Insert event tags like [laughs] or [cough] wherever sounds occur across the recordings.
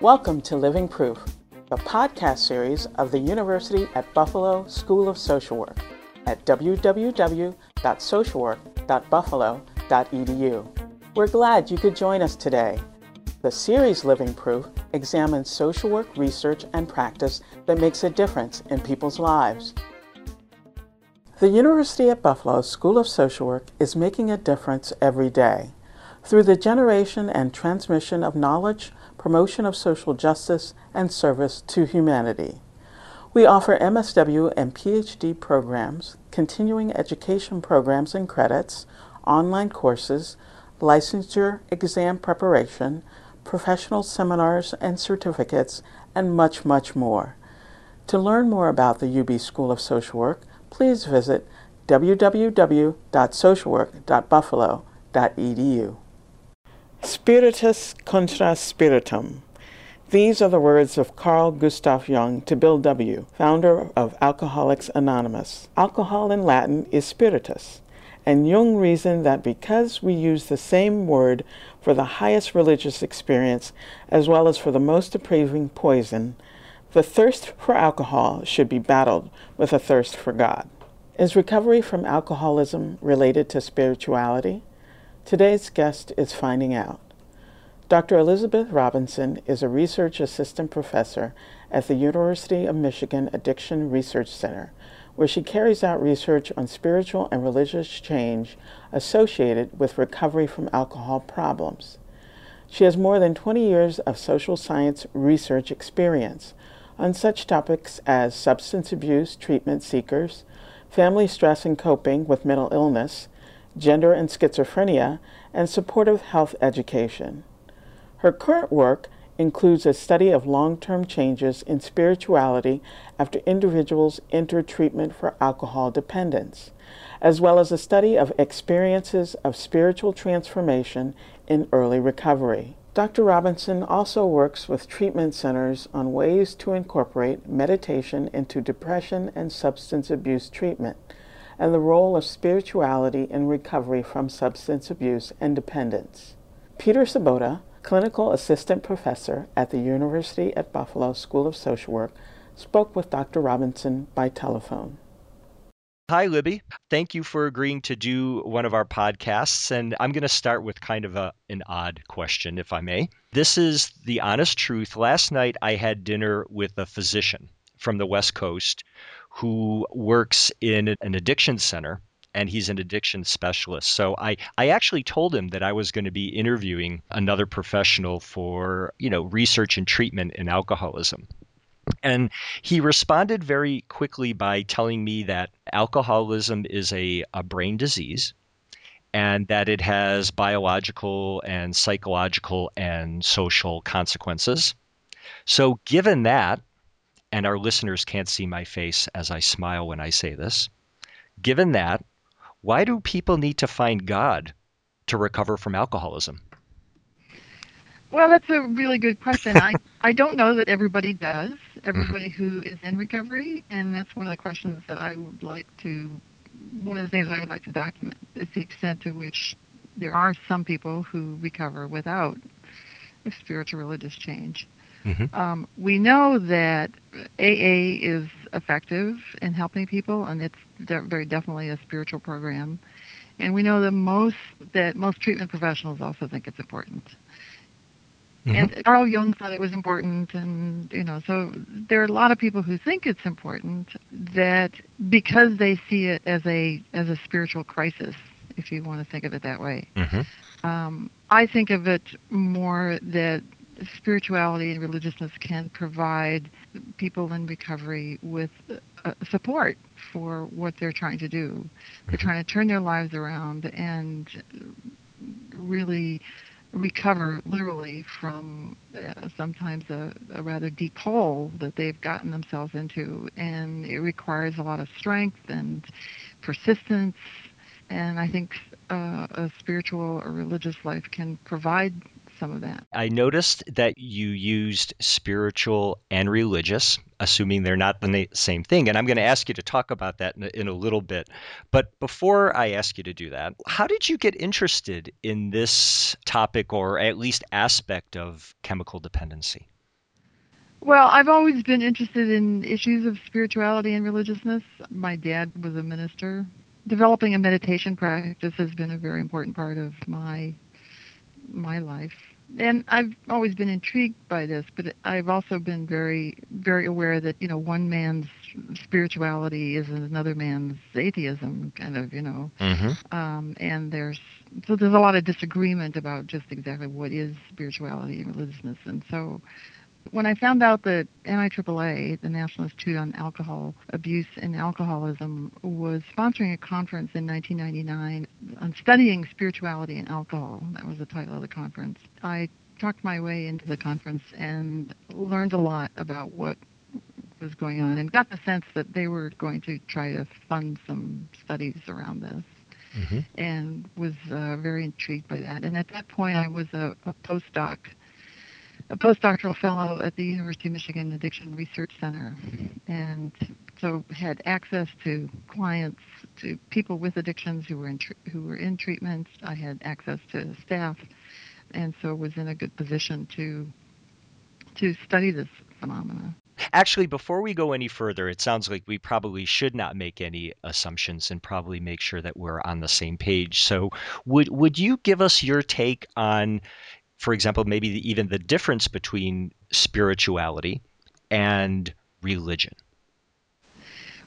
Welcome to Living Proof, the podcast series of the University at Buffalo School of Social Work at www.socialwork.buffalo.edu. We're glad you could join us today. The series Living Proof examines social work research and practice that makes a difference in people's lives. The University at Buffalo School of Social Work is making a difference every day through the generation and transmission of knowledge, promotion of social justice, and service to humanity. We offer MSW and PhD programs, continuing education programs and credits, online courses, licensure exam preparation, professional seminars and certificates, and much, much more. To learn more about the UB School of Social Work, please visit www.socialwork.buffalo.edu. Spiritus contra spiritum. These are the words of Carl Gustav Jung to Bill W., founder of Alcoholics Anonymous. Alcohol in Latin is spiritus, and Jung reasoned that because we use the same word for the highest religious experience as well as for the most depraving poison, the thirst for alcohol should be battled with a thirst for God. Is recovery from alcoholism related to spirituality? Today's guest is finding out. Dr. Elizabeth Robinson is a research assistant professor at the University of Michigan Addiction Research Center, where she carries out research on spiritual and religious change associated with recovery from alcohol problems. She has more than 20 years of social science research experience on such topics as substance abuse treatment seekers, family stress and coping with mental illness, gender and schizophrenia, and supportive health education. Her current work includes a study of long term changes in spirituality after individuals enter treatment for alcohol dependence, as well as a study of experiences of spiritual transformation in early recovery. Dr. Robinson also works with treatment centers on ways to incorporate meditation into depression and substance abuse treatment and the role of spirituality in recovery from substance abuse and dependence. Peter Sobota, clinical assistant professor at the University at Buffalo School of Social Work, spoke with Dr. Robinson by telephone. Hi, Libby. Thank you for agreeing to do one of our podcasts. And I'm going to start with kind of a, an odd question, if I may. This is the honest truth. Last night, I had dinner with a physician from the West Coast who works in an addiction center and he's an addiction specialist. So I, I actually told him that I was going to be interviewing another professional for, you know, research and treatment in alcoholism. And he responded very quickly by telling me that alcoholism is a, a brain disease and that it has biological and psychological and social consequences. So, given that, and our listeners can't see my face as I smile when I say this, given that, why do people need to find God to recover from alcoholism? Well, that's a really good question. I, [laughs] I don't know that everybody does, mm-hmm. everybody who is in recovery, and that's one of the questions that I would like to, one of the things I would like to document is the extent to which there are some people who recover without a spiritual religious change. Mm-hmm. Um, we know that AA is effective in helping people, and it's de- very definitely a spiritual program. And we know that most that most treatment professionals also think it's important. Mm-hmm. And Carl Jung thought it was important, and you know, so there are a lot of people who think it's important that because they see it as a as a spiritual crisis, if you want to think of it that way. Mm-hmm. Um, I think of it more that spirituality and religiousness can provide people in recovery with uh, support for what they're trying to do. They're mm-hmm. trying to turn their lives around and really recover literally from uh, sometimes a, a, rather deep hole that they've gotten themselves into. And it requires a lot of strength and persistence. And I think uh, a spiritual or religious life can provide some of that. I noticed that you used spiritual and religious, assuming they're not the same thing. And I'm going to ask you to talk about that in a, in a little bit. But before I ask you to do that, how did you get interested in this topic or at least aspect of chemical dependency? Well, I've always been interested in issues of spirituality and religiousness. My dad was a minister. Developing a meditation practice has been a very important part of my my life. And I've always been intrigued by this, but I've also been very very aware that, you know, one man's spirituality is another man's atheism kind of, you know. Mm-hmm. Um, and there's so there's a lot of disagreement about just exactly what is spirituality and religiousness. And so when I found out that NIAAA, the National Institute on Alcohol Abuse and Alcoholism, was sponsoring a conference in 1999 on studying spirituality and alcohol, that was the title of the conference, I talked my way into the conference and learned a lot about what was going on and got the sense that they were going to try to fund some studies around this. Mm-hmm. And was uh, very intrigued by that. And at that point, I was a, a postdoc a postdoctoral fellow at the University of Michigan Addiction Research Center, and so had access to clients, to people with addictions who were in who were in treatment. I had access to staff, and so was in a good position to to study this phenomena. Actually, before we go any further, it sounds like we probably should not make any assumptions and probably make sure that we're on the same page. So, would would you give us your take on for example, maybe the, even the difference between spirituality and religion?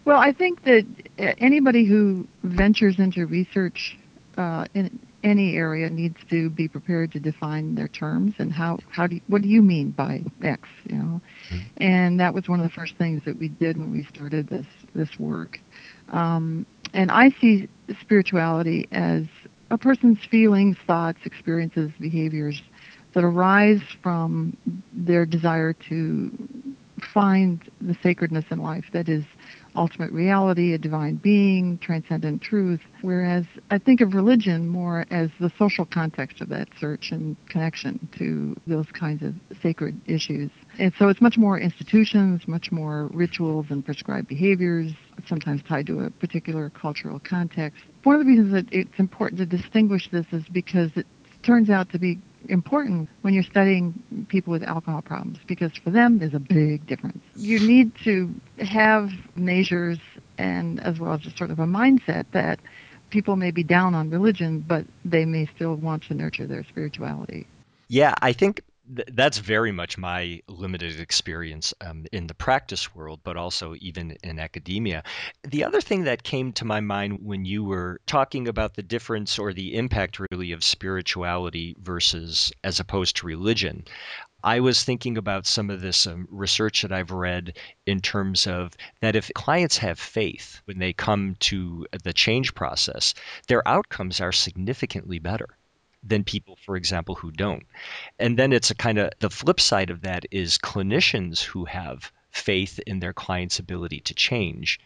Well, I think that anybody who ventures into research uh, in any area needs to be prepared to define their terms and how how do you, what do you mean by X, you know? Mm-hmm. And that was one of the first things that we did when we started this this work. Um, and I see spirituality as a person's feelings, thoughts, experiences, behaviors that arise from their desire to find the sacredness in life that is ultimate reality, a divine being, transcendent truth. Whereas I think of religion more as the social context of that search and connection to those kinds of sacred issues. And so it's much more institutions, much more rituals and prescribed behaviors, sometimes tied to a particular cultural context. One of the reasons that it's important to distinguish this is because it turns out to be important when you're studying people with alcohol problems because for them there's a big difference. You need to have measures and as well as just sort of a mindset that people may be down on religion, but they may still want to nurture their spirituality. Yeah, I think th- that's very much my limited experience um, in the practice world, but also even in academia. The other thing that came to my mind when you were talking about the difference or the impact really of spirituality versus as opposed to religion, I was thinking about some of this um, research that I've read in terms of that if clients have faith when they come to the change process, their outcomes are significantly better than people, for example, who don't. And then it's a kind of the flip side of that is clinicians who have faith in their client's ability to change.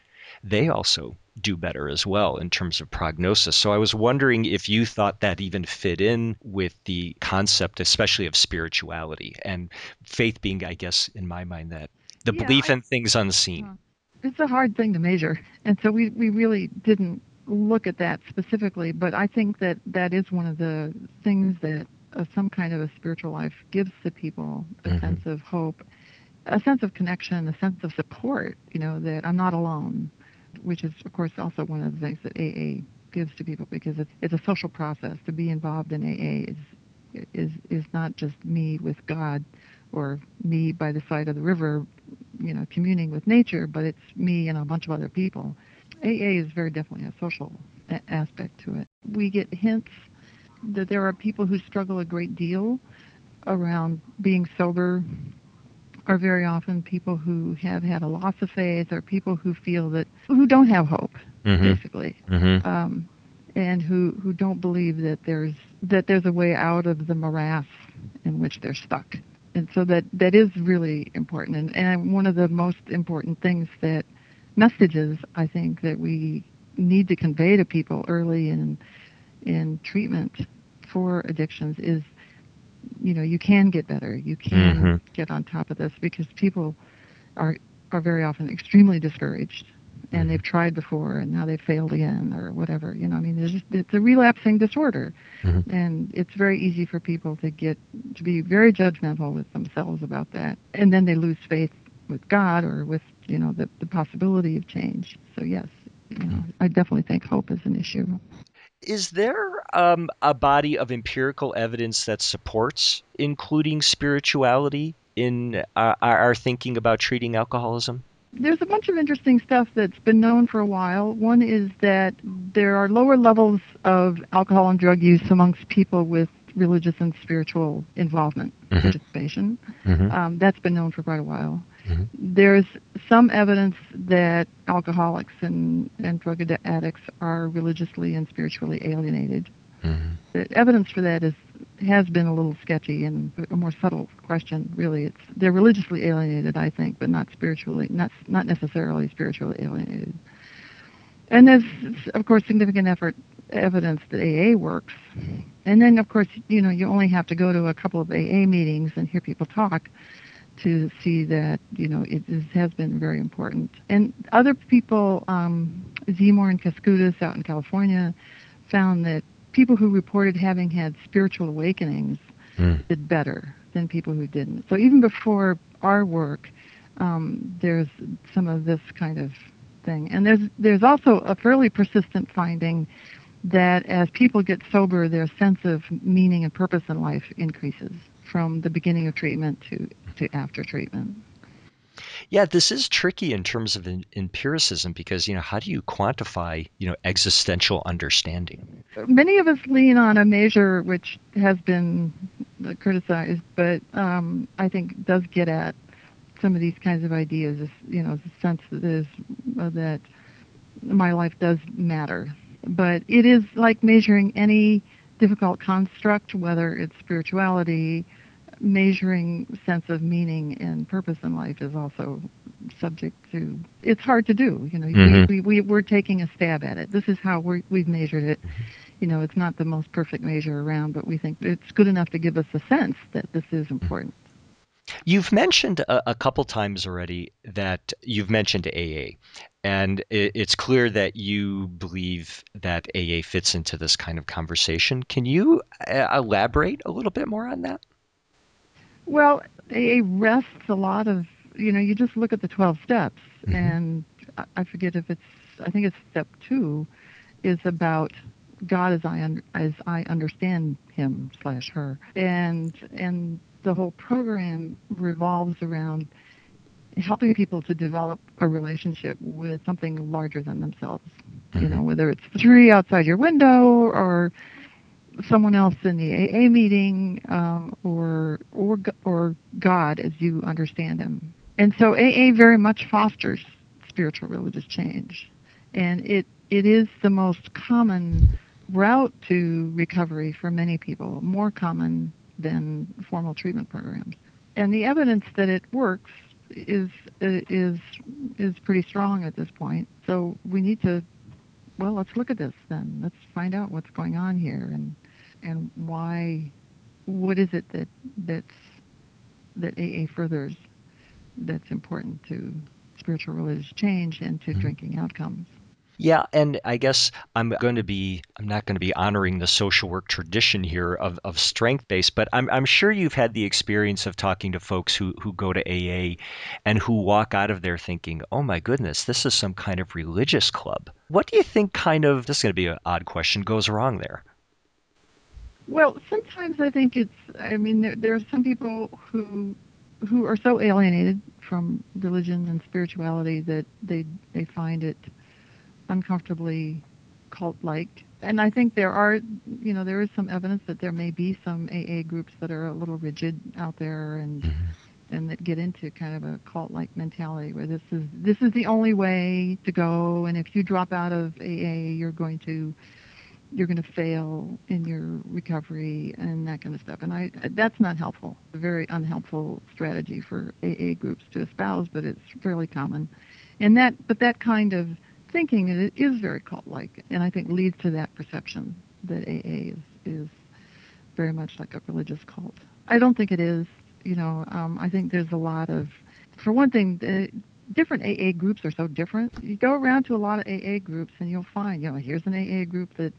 They also do better as well in terms of prognosis. So I was wondering if you thought that even fit in with the concept, especially of spirituality and faith being, I guess, in my mind, that the yeah, belief I, in things unseen. It's a hard thing to measure. And so we, we really didn't look at that specifically, but I think that that is one of the things that uh, some kind of a spiritual life gives to people a mm-hmm. sense of hope, a sense of connection, a sense of support, you know, that I'm not alone, which is, of course, also one of the things that AA gives to people because it's, it's a social process. To be involved in AA is is is not just me with God or me by the side of the river, you know, communing with nature, but it's me and a bunch of other people. AA is very definitely a social a- aspect to it. We get hints that there are people who struggle a great deal around being sober are very often people who have had a loss of faith or people who feel that who don't have hope mm-hmm. basically mm-hmm. Um, and who who don't believe that there's that there's a way out of the morass in which they're stuck and so that that is really important and, and one of the most important things that messages I think that we need to convey to people early in in treatment for addictions is you know you can get better you can mm-hmm. get on top of this because people are are very often extremely discouraged and mm-hmm. they've tried before and now they've failed again or whatever. You know, I mean, just, it's a relapsing disorder, mm-hmm. and it's very easy for people to get to be very judgmental with themselves about that, and then they lose faith with God or with you know the the possibility of change. So yes, you know, I definitely think hope is an issue. Is there um, a body of empirical evidence that supports including spirituality in uh, our thinking about treating alcoholism? There's a bunch of interesting stuff that's been known for a while. One is that there are lower levels of alcohol and drug use amongst people with religious and spiritual involvement, mm-hmm. participation. Mm-hmm. Um, that's been known for quite a while. Mm-hmm. There's some evidence that alcoholics and, and drug addicts are religiously and spiritually alienated. Mm-hmm. The evidence for that is has been a little sketchy and a more subtle question. Really, it's they're religiously alienated, I think, but not spiritually, not not necessarily spiritually alienated. And there's, of course, significant effort evidence that AA works. And then, of course, you know, you only have to go to a couple of AA meetings and hear people talk to see that you know it is, has been very important. And other people, um, Zemore and Kaskutas out in California, found that people who reported having had spiritual awakenings mm. did better than people who didn't. So even before our work, um, there's some of this kind of thing. And there's there's also a fairly persistent finding that as people get sober, their sense of meaning and purpose in life increases from the beginning of treatment to, to after treatment. Yeah, this is tricky in terms of empiricism because you know how do you quantify you know existential understanding? Many of us lean on a measure which has been criticized, but um, I think does get at some of these kinds of ideas. You know, the sense that is uh, that my life does matter, but it is like measuring any difficult construct, whether it's spirituality, measuring sense of meaning and purpose in life is also subject to it's hard to do you know mm-hmm. we, we, we're taking a stab at it this is how we we've measured it you know it's not the most perfect measure around but we think it's good enough to give us a sense that this is important You've mentioned a, a, couple times already that you've mentioned AA, and it, it's clear that you believe that AA fits into this kind of conversation. Can you uh, elaborate a little bit more on that? Well, AA rests a lot of, you know, you just look at the 12 steps, mm-hmm. and I forget if it's, I think it's step two, is about God as I un- as I understand Him slash her, and and the whole program revolves around helping people to develop a relationship with something larger than themselves. Mm-hmm. You know, whether it's the tree outside your window or someone else in the AA meeting, um, or or or God as you understand Him. And so AA very much fosters spiritual religious change, and it it is the most common route to recovery for many people, more common than formal treatment programs. And the evidence that it works is is is pretty strong at this point. So we need to well, let's look at this then. Let's find out what's going on here and and why what is it that that's that AA furthers that's important to spiritual religious change and to mm-hmm. drinking outcomes. Yeah, and I guess I'm going to be I'm not going to be honoring the social work tradition here of, of strength based, but I'm I'm sure you've had the experience of talking to folks who, who go to AA and who walk out of there thinking, Oh my goodness, this is some kind of religious club. What do you think kind of this is gonna be an odd question goes wrong there? Well, sometimes I think it's. I mean, there, there are some people who who are so alienated from religion and spirituality that they they find it uncomfortably cult-like. And I think there are, you know, there is some evidence that there may be some AA groups that are a little rigid out there and mm-hmm. and that get into kind of a cult-like mentality where this is this is the only way to go, and if you drop out of AA, you're going to you're going to fail in your recovery and that kind of stuff. And I that's not helpful. A very unhelpful strategy for AA groups to espouse, but it's fairly common. And that but that kind of thinking it is very cult-like, and I think leads to that perception that AA is is very much like a religious cult. I don't think it is. You know, um, I think there's a lot of, for one thing, different AA groups are so different. You go around to a lot of AA groups and you'll find, you know, here's an AA group that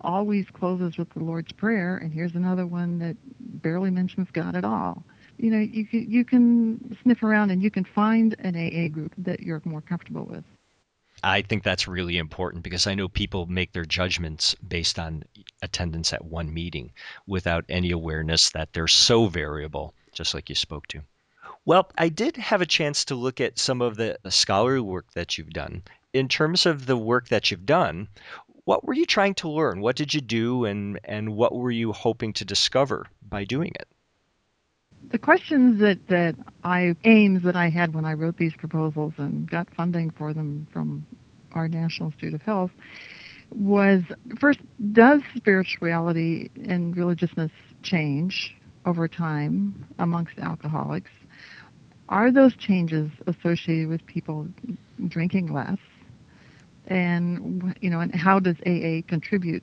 always closes with the Lord's Prayer, and here's another one that barely mentions God at all. You know, you can you can sniff around and you can find an AA group that you're more comfortable with. I think that's really important because I know people make their judgments based on attendance at one meeting without any awareness that they're so variable, just like you spoke to. Well, I did have a chance to look at some of the scholarly work that you've done. In terms of the work that you've done, what were you trying to learn? What did you do and, and what were you hoping to discover by doing it? The questions that, that I aims that I had when I wrote these proposals and got funding for them from our National Institute of Health was first, does spirituality and religiousness change over time amongst alcoholics? Are those changes associated with people drinking less? And you know, and how does AA contribute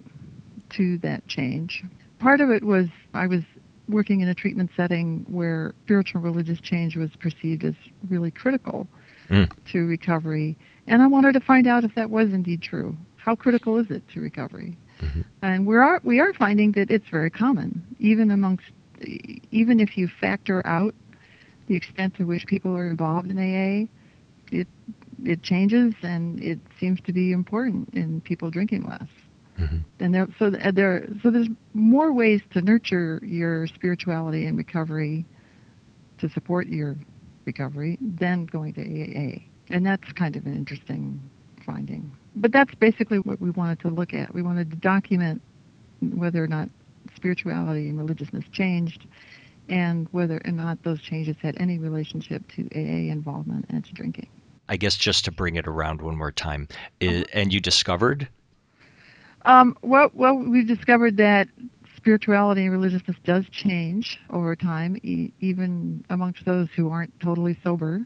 to that change? Part of it was I was working in a treatment setting where spiritual religious change was perceived as really critical mm. to recovery, and I wanted to find out if that was indeed true. How critical is it to recovery? Mm-hmm. And we are we are finding that it's very common, even amongst even if you factor out the extent to which people are involved in AA, it it changes and it seems to be important in people drinking less. Mm-hmm. And there, so there, so there's more ways to nurture your spirituality and recovery to support your recovery than going to AA, and that's kind of an interesting finding. But that's basically what we wanted to look at. We wanted to document whether or not spirituality and religiousness changed, and whether or not those changes had any relationship to AA involvement and to drinking. I guess just to bring it around one more time, uh-huh. and you discovered? Um, well, well, we discovered that spirituality and religiousness does change over time, e- even amongst those who aren't totally sober.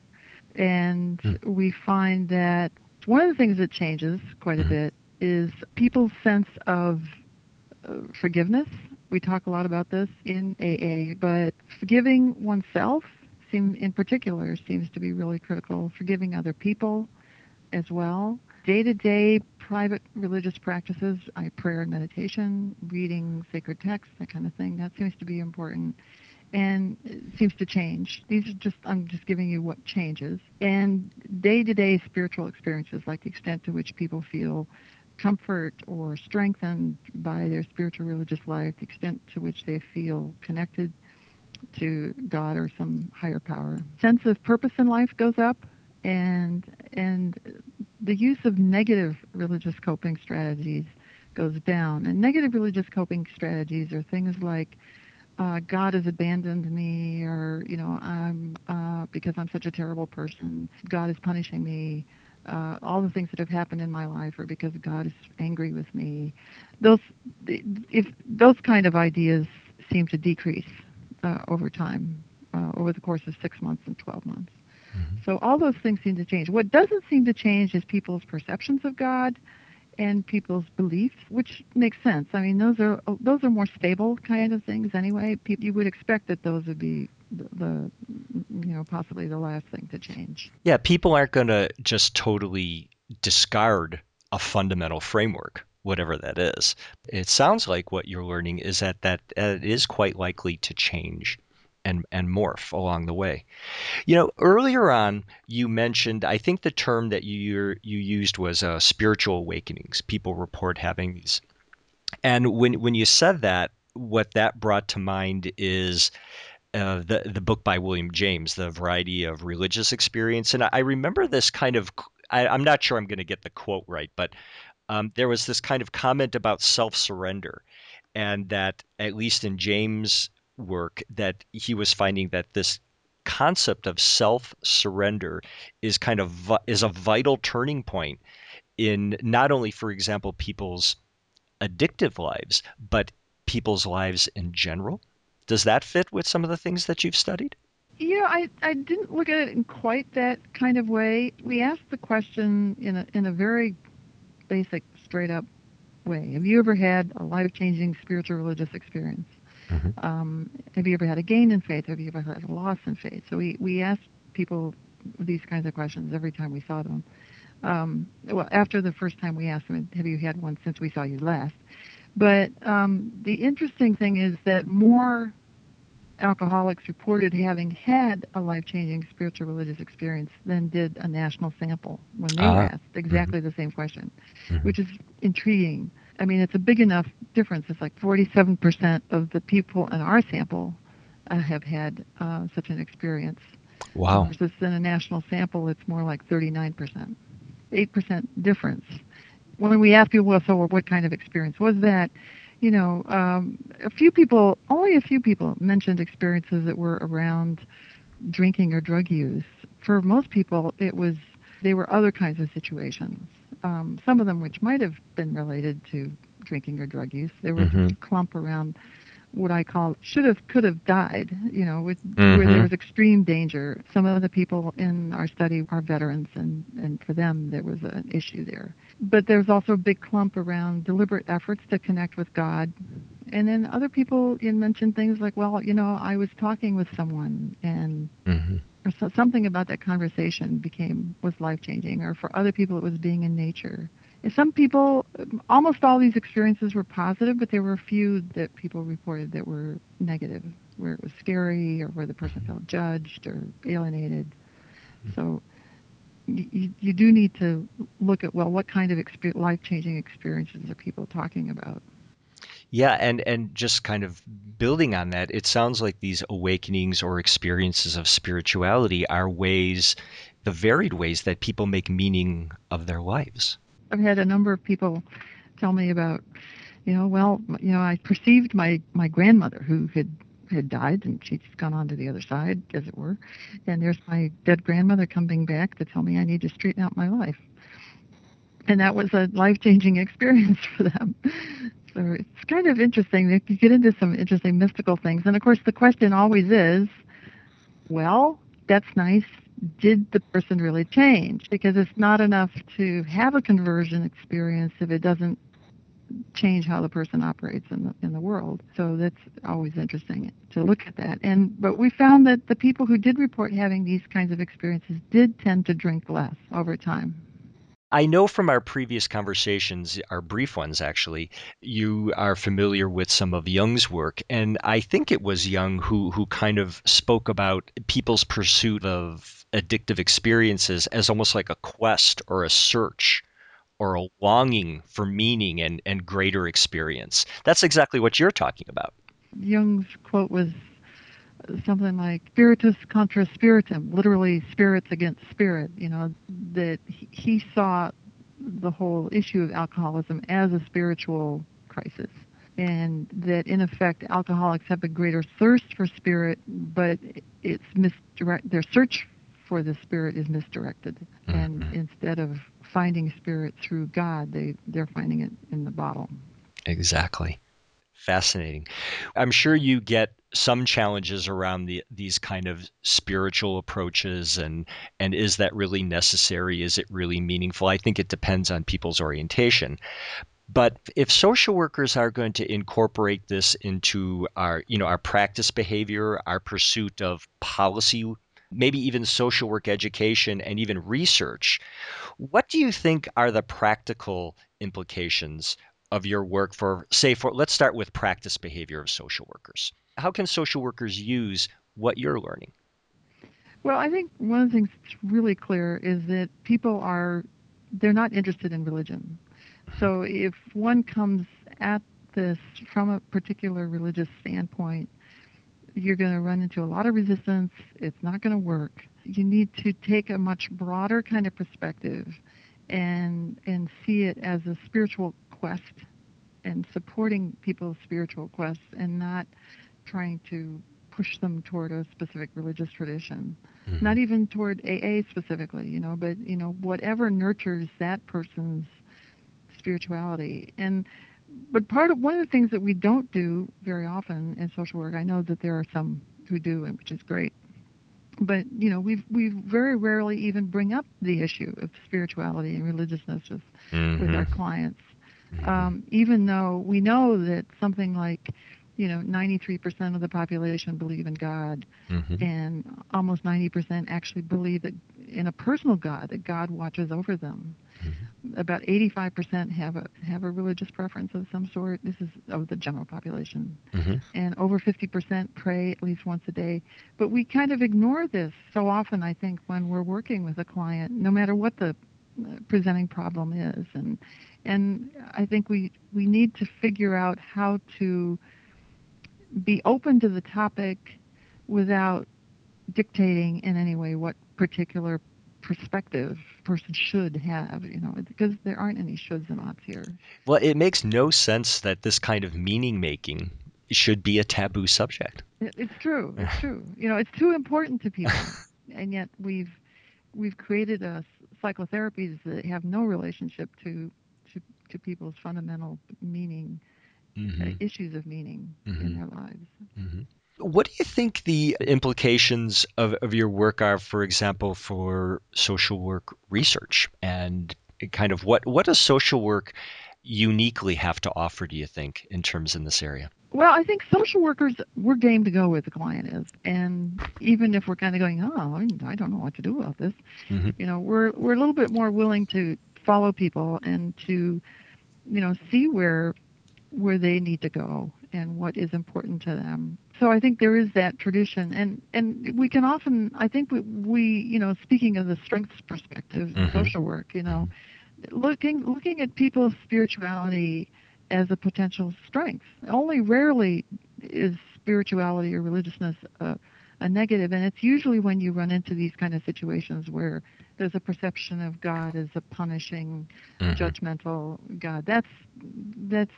And mm. we find that one of the things that changes quite a mm. bit is people's sense of uh, forgiveness. We talk a lot about this in AA, but forgiving oneself seem, in particular seems to be really critical. Forgiving other people as well. Day to day private religious practices, I prayer and meditation, reading sacred texts, that kind of thing. That seems to be important and seems to change. These are just I'm just giving you what changes. And day-to-day spiritual experiences, like the extent to which people feel comfort or strengthened by their spiritual religious life, the extent to which they feel connected to God or some higher power. Sense of purpose in life goes up and and the use of negative religious coping strategies goes down. And negative religious coping strategies are things like uh, God has abandoned me, or you know, I'm uh, because I'm such a terrible person. God is punishing me. Uh, all the things that have happened in my life are because God is angry with me. Those, if those kind of ideas seem to decrease uh, over time, uh, over the course of six months and 12 months. Mm-hmm. So all those things seem to change. What doesn't seem to change is people's perceptions of God and people's beliefs, which makes sense. I mean, those are those are more stable kind of things anyway. People, you would expect that those would be the, you know possibly the last thing to change. Yeah, people aren't going to just totally discard a fundamental framework whatever that is. It sounds like what you're learning is that that it is quite likely to change and and morph along the way. You know, earlier on you mentioned I think the term that you you used was uh, spiritual awakenings. People report having these, and when when you said that, what that brought to mind is. Uh, the the book by William James, The Variety of Religious Experience, and I, remember this kind of. I, I'm not sure I'm going to get the quote right, but um, there was this kind of comment about self surrender, and that at least in James' work, that he was finding that this concept of self surrender is kind of is a vital turning point in not only, for example, people's addictive lives, but people's lives in general. Does that fit with some of the things that you've studied? Yeah, I, I didn't look at it in quite that kind of way. We asked the question in a in a very basic, straight up way. Have you ever had a life changing spiritual religious experience? Mm-hmm. Um, have you ever had a gain in faith? Have you ever had a loss in faith? So we, we asked people these kinds of questions every time we saw them. Um, well, after the first time we asked them, "Have you had one since we saw you last?" But um, the interesting thing is that more alcoholics reported having had a life-changing spiritual religious experience than did a national sample when they Ah. asked exactly the same question, Mhm. which is intriguing. I mean, it's a big enough difference. It's like 47% of the people in our sample uh, have had uh, such an experience. Wow. Versus in a national sample, it's more like 39%. 8% difference. When we ask people, well, so what kind of experience was that? You know, um, a few people, only a few people mentioned experiences that were around drinking or drug use. For most people, it was they were other kinds of situations. Um, some of them which might have been related to drinking or drug use. There was Mhm. a clump around what I call should have, could have died. You know, with, where Mhm. there was extreme danger. Some of the people in our study are veterans, and and for them there was an issue there. But there's also a big clump around deliberate efforts to connect with God. And then other people you mentioned things like, well, you know, I was talking with someone and hmm or so, something about that conversation became was life changing or for other people it was being in nature and some people almost all these experiences were positive but there were a few that people reported that were negative where it was scary or where the person felt judged or alienated. Mm-hmm. So you, you do need to look at well what kind of exper- life changing experiences are people talking about? Yeah, and and just kind of building on that, it sounds like these awakenings or experiences of spirituality are ways, the varied ways that people make meaning of their lives. I've had a number of people tell me about, you know, well, you know, I perceived my my grandmother who had had died and she's gone on to the other side, as it were, and there's my dead grandmother coming back to tell me I need to straighten out my life, and that was a life changing [laughs] experience for them. So it's kind of interesting. You get into some interesting mystical things, and of course the question always is, well, that's nice did the person really change? Because it's not enough to have a conversion experience if it doesn't change how the person operates in the in the world. So that's always interesting to look at that. And but we found that the people who did report having these kinds of experiences did tend to drink less over time. I know from our previous conversations, our brief ones actually, you are familiar with some of Jung's work, and I think it was Jung who who kind of spoke about people's pursuit of addictive experiences as almost like a quest or a search or a longing for meaning and, and greater experience. That's exactly what you're talking about. Jung's quote was something like spiritus contra spiritum, literally spirits against spirit, you know, that he saw the whole issue of alcoholism as a spiritual crisis. And that in effect, alcoholics have a greater thirst for spirit, but it's misdirect. Their search for the spirit is misdirected, and Mhm. instead of finding spirit through God, they they're finding it in the bottle. Exactly. Fascinating. I'm sure you get some challenges around the, these kind of spiritual approaches and and is that really necessary? Is it really meaningful? I think it depends on people's orientation. But if social workers are going to incorporate this into our, you know, our practice behavior, our pursuit of policy, maybe even social work education and even research, what do you think are the practical implications of your work for say for let's start with practice behavior of social workers. How can social workers use what you're learning? Well, I think one of the things that's really clear is that people are they're not interested in religion. Mm-hmm. So if one comes at this from a particular religious standpoint, you're going to run into a lot of resistance. It's not going to work. You need to take a much broader kind of perspective and and see it as a spiritual quest and supporting people's spiritual quests and not trying to push them toward a specific religious tradition Mm-hmm. not even toward AA specifically, you know, but you know whatever nurtures that person's spirituality. And but part of one of the things that we don't do very often in social work, I know that there are some who do, and which is great. But you know, we we very rarely even bring up the issue of spirituality and religiousness with, with our Mhm. clients, Mhm. um, even though we know that something like you know, 93% of the population believe in God, Mm-hmm. and almost 90% actually believe that in a personal God, that God watches over them. Mm-hmm. About 85% have a have a religious preference of some sort. This is of the general population, Mm-hmm. and over 50% pray at least once a day. But we kind of ignore this so often. I think when we're working with a client, no matter what the uh, presenting problem is, and and I think we we need to figure out how to be open to the topic without dictating in any way what particular perspective person should have you know because there aren't any shoulds and oughts here. Well, it makes no sense that this kind of meaning making should be a taboo subject. It's true [laughs] it's true. You know it's too important to people. [laughs] And yet we've we've created a psychotherapies that have no relationship to to, people's fundamental meaning uh, Mm-hmm. issues of meaning in Mhm. their lives Mm-hmm. What do you think the implications of, of your work are, for example, for social work research? And kind of what, what does social work uniquely have to offer, do you think, in terms in this area? Well, I think social workers, we're game to go where the client is. And even if we're kind of going, oh, I don't know what to do about this, Mhm. you know, we're, we're a little bit more willing to follow people and to, you know, see where, where they need to go and what is important to them. So I think there is that tradition. And, and we can often, I think we, we you know, speaking of the strengths perspective Mhm. social work, you know, looking, looking at people's spirituality as a potential strength. Only rarely is spirituality or religiousness a, a negative, and it's usually when you run into these kind of situations where there's a perception of God as a punishing, Mhm. judgmental God. That's that's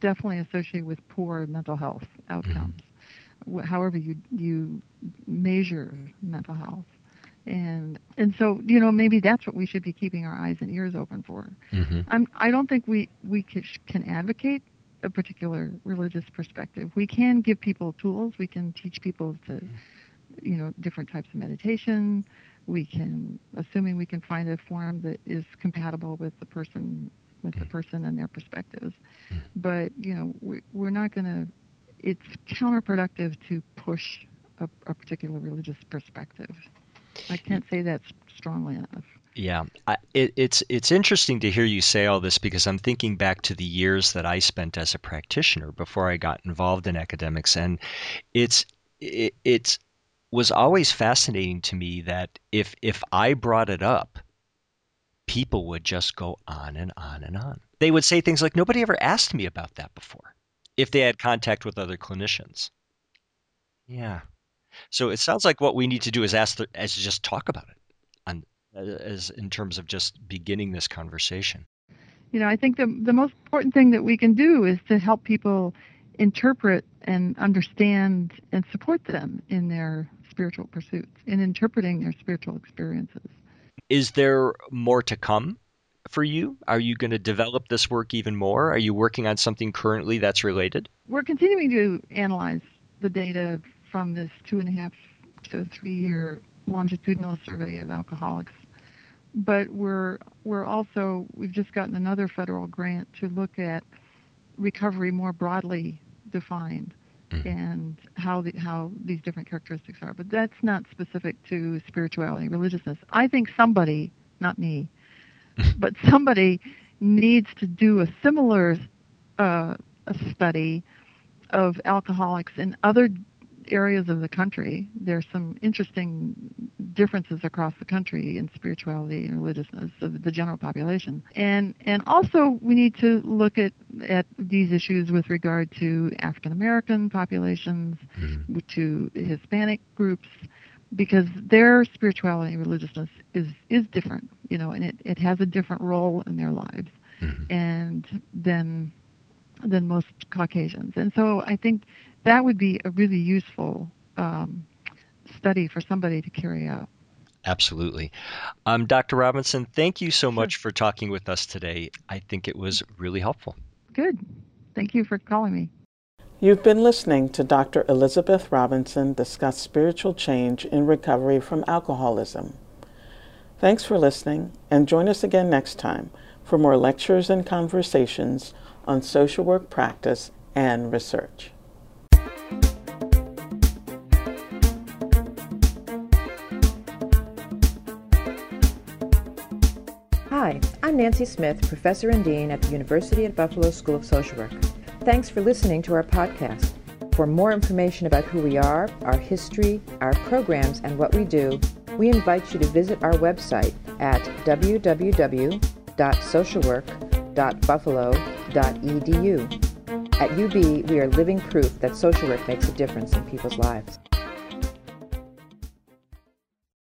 definitely associated with poor mental health outcomes. wh- However you you measure mental health. And and so you know maybe that's what we should be keeping our eyes and ears open for. Mhm. I'm, I don't think we we can advocate a particular religious perspective. We can give people tools. We can teach people to, mm-hmm. you know, different types of meditation. We can, assuming we can find a form that is compatible with the person, with the mm-hmm. person and their perspectives. Mm-hmm. But you know, we, we're not going to. It's counterproductive to push a, a particular religious perspective. I can't say that strongly enough. Yeah, I, it, it's it's interesting to hear you say all this because I'm thinking back to the years that I spent as a practitioner before I got involved in academics, and it's it, it's was always fascinating to me that if if I brought it up, people would just go on and on and on. They would say things like, "Nobody ever asked me about that before," if they had contact with other clinicians. Yeah. So it sounds like what we need to do is ask the, is just talk about it on as in terms of just beginning this conversation. You know, I think the the most important thing that we can do is to help people interpret and understand and support them in their spiritual pursuits, in interpreting their spiritual experiences. Is there more to come for you? Are you going to develop this work even more? Are you working on something currently that's related? We're continuing to analyze the data from this two and a half to three year longitudinal survey of alcoholics. But we're we're also we've just gotten another federal grant to look at recovery more broadly defined Mhm. and how the, how these different characteristics are. But that's not specific to spirituality, religiousness. I think somebody, not me, [laughs] but somebody needs to do a similar uh, a study of alcoholics and other areas of the country. There's some interesting differences across the country in spirituality and religiousness of the general population. And and also we need to look at at these issues with regard to African American populations, to Hispanic groups because their spirituality and religiousness is is different, you know, and it, it has a different role in their lives Mhm. and than than most Caucasians. And so I think that would be a really useful um, study for somebody to carry out. Absolutely. Um, Dr. Robinson, thank you so Sure. much for talking with us today. I think it was really helpful. Good. Thank you for calling me. You've been listening to Dr. Elizabeth Robinson discuss spiritual change in recovery from alcoholism. Thanks for listening, and join us again next time for more lectures and conversations on social work practice and research. I'm Nancy Smyth, Professor and Dean at the University at Buffalo School of Social Work. Thanks for listening to our podcast. For more information about who we are, our history, our programs, and what we do, we invite you to visit our website at www.socialwork.buffalo.edu. At UB, we are living proof that social work makes a difference in people's lives.